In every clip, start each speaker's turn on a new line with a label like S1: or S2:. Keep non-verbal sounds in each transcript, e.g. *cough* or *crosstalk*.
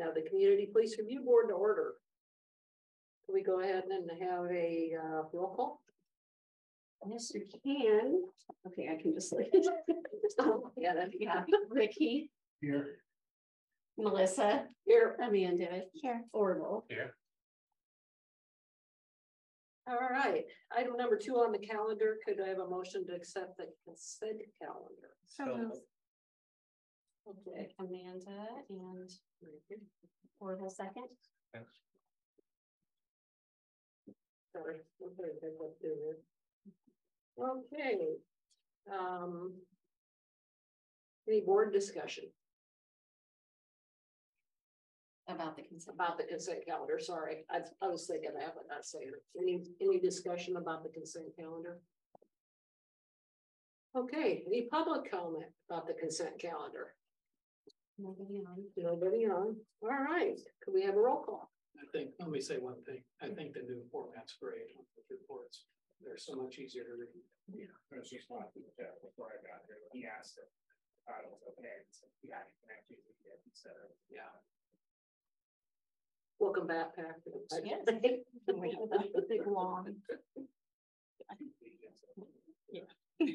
S1: now the Community Police Review Board to order. Can we go ahead and have a uh, roll call?
S2: Yes, you can. Okay, I can just look.
S1: Oh, Yeah, that'd be
S2: Yeah, Ricky,
S3: Here.
S2: Melissa,
S1: Here,
S2: Amanda,
S4: Here.
S2: Orville.
S3: Here.
S1: all right. Item number two on the calendar, could I have a motion to accept the consent calendar?
S4: So moved.
S1: Okay.
S2: Amanda and Orville second.
S1: Sorry. Okay, I got to do it. Okay. Um. Any board discussion
S2: About the consent.
S1: about the consent calendar? Sorry, I, I was thinking that, but not saying it. Any, any discussion about the consent calendar? Okay, any public comment about the consent calendar?
S2: Nobody on.
S1: Nobody on? All right, could we have a roll call?
S5: I think, let me say one thing, I think the new format's great on the reports, they're so much easier to read.
S3: Yeah, I was just talking to Jeff before I got here, he asked if I was okay, and said, yeah, I can actually get it, so, yeah.
S1: Welcome back, Patrick.
S2: Yes. *laughs* *laughs*
S4: The big long. Yeah. *laughs*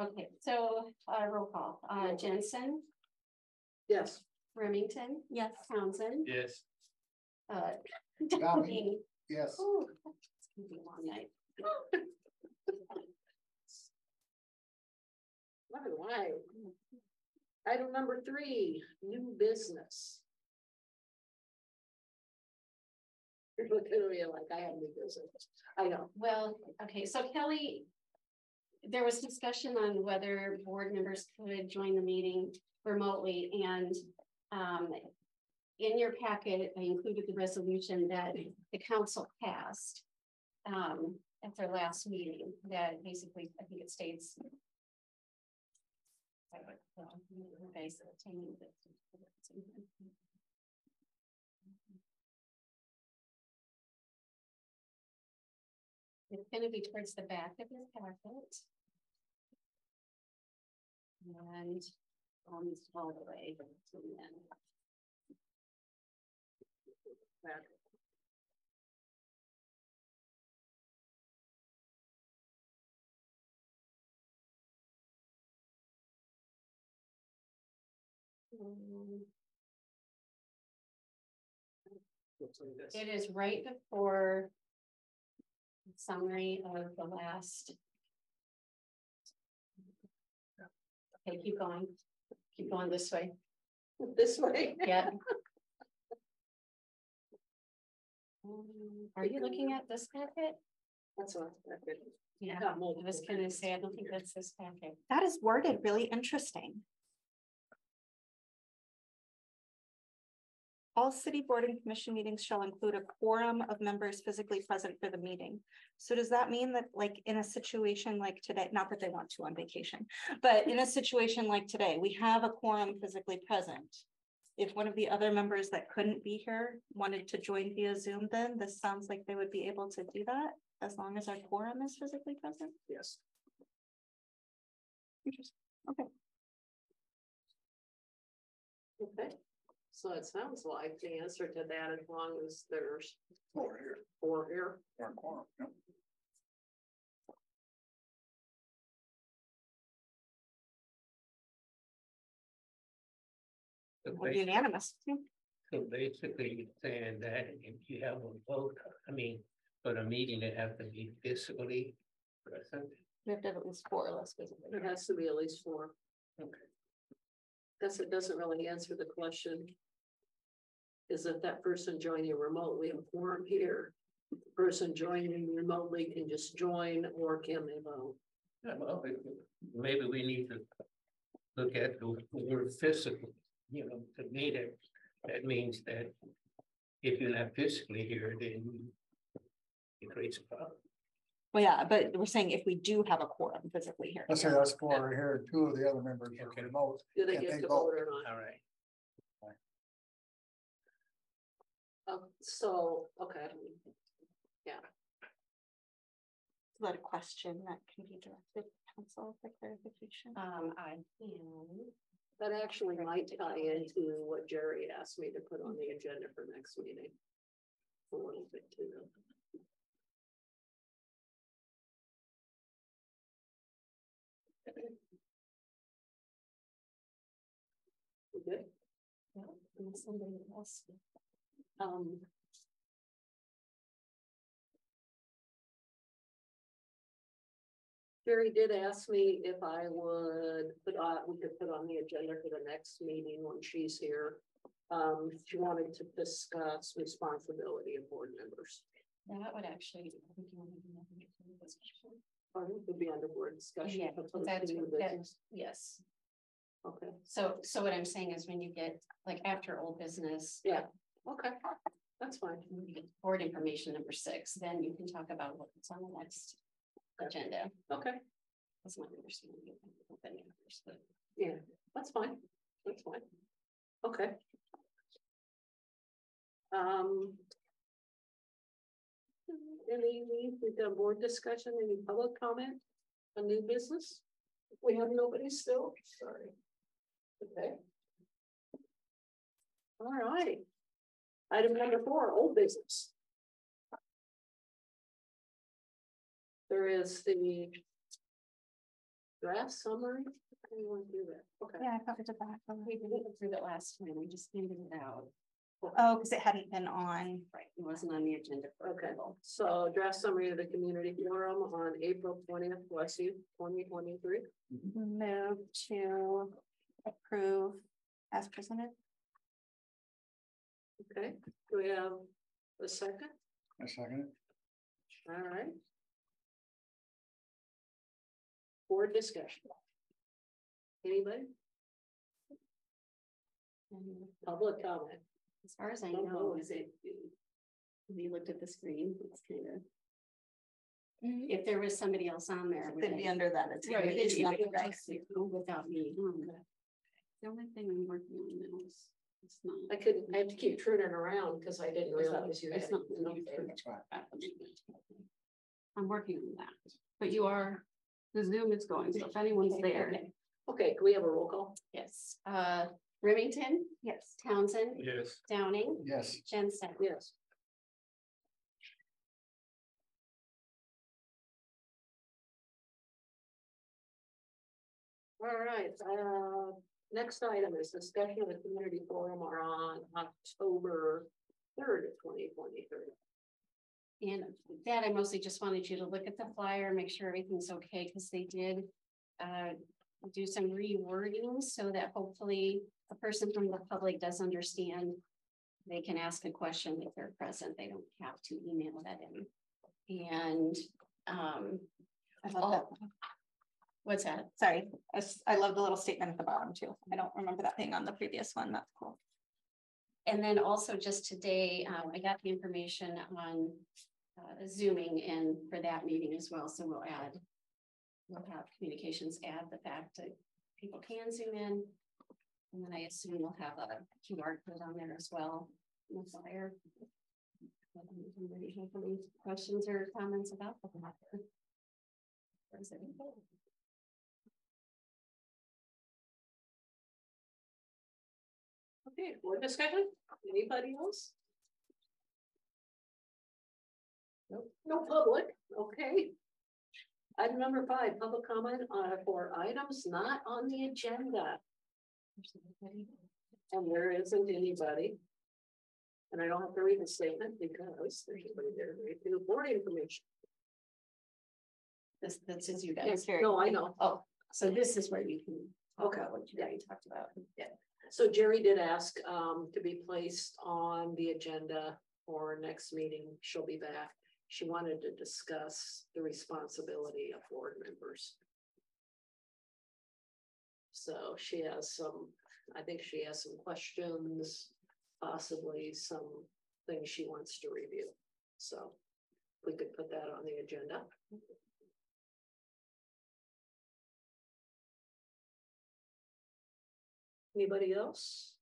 S2: okay, so uh roll call, uh Jensen,
S1: Yes,
S2: Remington,
S4: Yes.
S2: Townsend,
S3: Yes.
S2: uh.
S3: Got
S2: Downey.
S3: Yes.
S2: Ooh, It's gonna be a long night. *laughs*
S1: all right. Item number three, new business. *laughs* You're looking at me like I have new business. I know.
S2: Well, okay, so Kelly. There was discussion on whether board members could join the meeting remotely and um. In your packet, I included the resolution that the council passed. Um, at their last meeting, that basically, I think it states. It's gonna be towards the back of your packet. And almost all the way to the end. Um,
S5: Looks like this.
S2: It is right before. Summary of the last. Okay, keep going. Keep going this way. *laughs*
S1: This way.
S2: Yeah. Um, *laughs* Are you looking at this packet?
S1: That's what.
S2: Yeah,
S1: Got
S2: I
S1: multiple
S2: was gonna say, I don't think that's this packet.
S4: That is worded really interesting. All city board and commission meetings shall include a quorum of members physically present for the meeting. So does that mean that like in a situation like today, not that they want to on vacation, but in a situation like today, we have a quorum physically present. If one of the other members that couldn't be here wanted to join via Zoom, then this sounds like they would be able to do that as long as our quorum is physically present.
S5: Yes,
S4: Interesting. Okay.
S1: Okay, so it sounds like the answer to that, as long as there's
S3: Four here,
S1: four here.
S3: or quorum, yep.
S6: So
S4: Would unanimous.
S6: so basically you're saying that if you have a vote, I mean, for the meeting, it has to be physically present.
S4: We have to have at least four of us physically.
S1: There has to be at least four.
S6: Okay.
S1: Guess it doesn't really answer the question. Is that that person joining remotely, a quorum here? The Person joining remotely can just join or can they vote?
S6: Yeah, well, Maybe we need to look at the word physical, you know, to me that, that means that if you're not physically here, then it creates a problem.
S4: Well, yeah, but we're saying if we do have a quorum physically here.
S7: Let's say that's four here, two of the other members are
S6: Okay.
S7: remote.
S1: Do they get
S7: they
S1: to
S7: vote?
S1: vote or not?
S6: All right.
S1: Um, so, okay, Yeah.
S4: Is that a question that can be directed to council for clarification?
S2: Um, I can.
S1: That actually might tie into what Jerry asked me to put on the agenda for next meeting. A little bit too. We Good.
S2: And somebody else.
S1: Um. Jerry did ask me if I would put on, we could put on the agenda for the next meeting when she's here. Um, she wanted to discuss responsibility of board members.
S2: That would actually. I think you wanna do that in your discussion.
S1: Pardon, would be under board discussion.
S2: Yeah,
S1: to
S2: that's, that- yes.
S1: Okay,
S2: So, so what I'm saying is when you get, like, after old business.
S1: Yeah. Okay, that's fine.
S2: when you get Board information number six, then you can talk about what's on the next agenda.
S1: Okay,
S2: That's my understanding. I don't know if any others, but-
S1: yeah, that's fine. That's fine. Okay. Um. Any, we've done board discussion, any public comment on new business? We have nobody still, sorry. Okay. All right. Item number four, old business. There is the. Draft summary, how do you want to do that? Okay.
S4: Yeah, I thought we did that.
S2: We didn't approve it last time. We just handed it out.
S4: Oh, because it hadn't been on.
S2: Right. It wasn't on the agenda. for
S1: Okay.
S2: approval.
S1: So draft summary of the community forum on April twentieth, bless you, twenty twenty-three.
S4: Move to approve as presented.
S1: Okay, do we have a second?
S7: A second.
S1: All right. Board discussion. Anybody? Public comment?
S2: As far as I
S1: Don't
S2: know,
S1: go.
S2: is it? When you looked at the screen, it's kind of. Mm-hmm. If there was somebody else on there. would
S4: It'd be
S2: they-
S4: under that. It's
S2: Right,
S4: it's not the right.
S2: Without me. Hmm. The only thing I'm working on now is, it's not.
S1: I couldn't, I have to keep turning around because I didn't realize you had.
S2: It's not-
S7: That's fine.
S2: I'm working on that, but you are, the Zoom is going, so if anyone's there,
S1: Okay, can we have a roll call?
S2: yes, uh, Remington,
S4: Yes.
S2: Townsend,
S6: Yes.
S2: Downing,
S7: Yes,
S2: Jensen.
S1: Yes. All right, uh, next item is discussion of the community forum are on October third of twenty twenty-three.
S2: And that, I mostly just wanted you to look at the flyer, make sure everything's okay, because they did uh, do some rewording so that hopefully a person from the public does understand. They can ask a question if they're present. They don't have to email that in. And um,
S4: I love that.
S2: What's that?
S4: Sorry, I love the little statement at the bottom too. I don't remember that being on the previous one. That's cool.
S2: And then also just today, um, I got the information on uh, zooming in for that meeting as well, so we'll add. We'll have communications add the fact that people can zoom in. And then I assume we'll have a QR code on there as well. Anybody have any questions or comments about that?
S1: Okay, board discussion, anybody else? Nope, no public, okay. Item number five, public comment uh for items not on the agenda, and there isn't anybody. And I don't have to read the statement because there's nobody there to read the board information.
S2: This, this is you guys.
S1: No, I know.
S2: Oh, so this is where you can. talk
S1: Okay.
S2: about What you already talked about.
S1: So Jerry did ask um to be placed on the agenda for next meeting. She'll be back. She wanted to discuss the responsibility of board members. So she has some, I think she has some questions, possibly some things she wants to review. So we could put that on the agenda. Anybody else?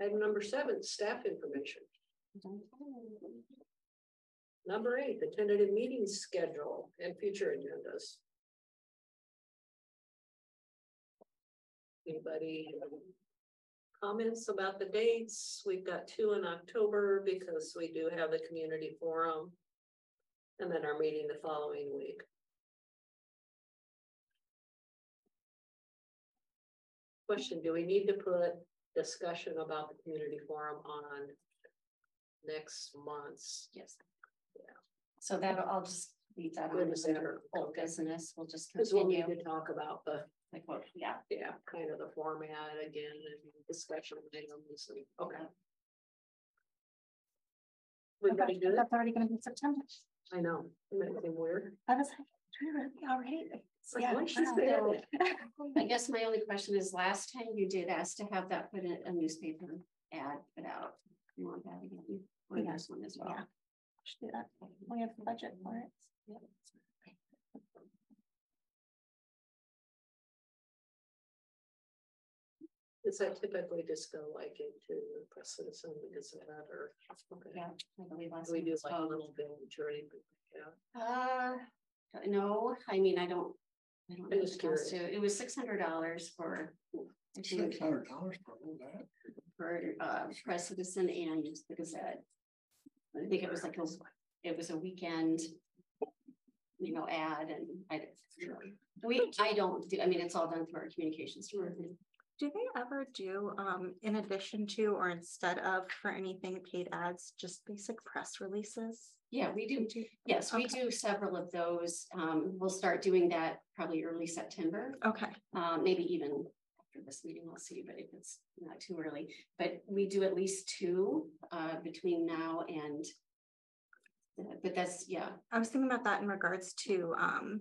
S1: Item number seven, staff information. Number eight, the tentative meeting schedule and future agendas. Anybody? Comments about the dates? We've got two in October because we do have the community forum. And then our meeting the following week. Question, do we need to put discussion about the community forum on next month's?
S2: Yes.
S1: Yeah.
S2: So that'll, I'll just leave that
S1: Good
S2: on
S1: to
S2: as our old
S1: Okay.
S2: business. We'll just
S1: Cause we'll need
S2: continue.
S1: to talk about the,
S2: Like what, yeah,
S1: yeah, kind of the format again and discussion items, and- okay. Everybody good?
S4: That's already gonna be September.
S1: I know, it makes me weird.
S4: I was like, really, all right.
S1: It's like,
S4: Yeah,
S1: when she's there.
S2: I guess my only question is, last time you did ask to have that put in a newspaper ad put out. You want that again? Or
S4: Yeah.
S2: this one as well?
S4: Yeah. Should do that. We have the budget for it.
S1: Does that typically just go like into the press citizen because of that or? okay.
S2: Yeah, I believe last.
S1: We
S2: time
S1: do
S2: was
S1: like a little village or anything, yeah.
S2: Uh, no, I mean, I don't. I don't know
S1: just
S2: the cost to, it was six hundred dollars for.
S7: Six hundred dollars for all that.
S2: For uh Press Citizen and the Gazette. I think it was like a, it was a weekend. You know, ad and I, we, I don't do, I mean, it's all done through our communications department.
S4: Do they ever do, um, in addition to or instead of for anything paid ads, just basic press releases?
S2: Yeah, we do, yes, we do several of those. Um, we'll start doing that probably early September.
S4: Okay,
S2: Um, maybe even after this meeting, we'll see, but if it's not too early, but we do at least two, uh, between now and. uh, But that's, yeah,
S4: I was thinking about that in regards to, um,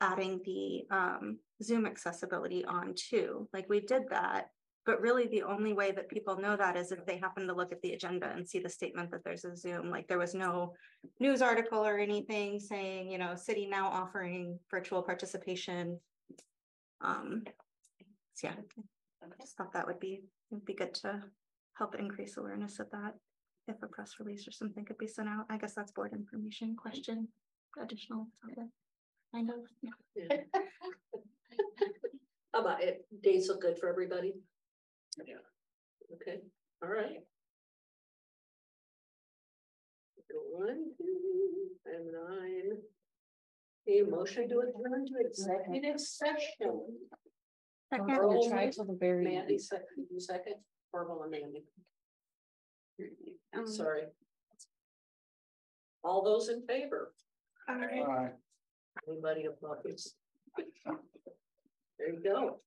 S4: adding the, um, Zoom accessibility on too, like we did that. But really, the only way that people know that is if they happen to look at the agenda and see the statement that there's a Zoom, like there was no. News article or anything saying, you know, city now offering virtual participation. Um, so yeah, I just thought that would be, would be good to help increase awareness of that. If a press release or something could be sent out, I guess that's board information question, additional. topic, Kind
S1: know. *laughs* How about it? Dates look good for everybody?
S5: Yeah.
S1: Okay, all right. Go One, two, and nine. A motion to adjourn to executive session.
S4: Second.
S1: Earl
S2: try
S1: moved,
S2: till the very
S1: Mandy
S2: end.
S1: second, you second, Orville and Mandy,
S2: Um,
S1: sorry. All those in favor?
S4: all right.
S7: All right.
S1: Anybody opposed? There you go.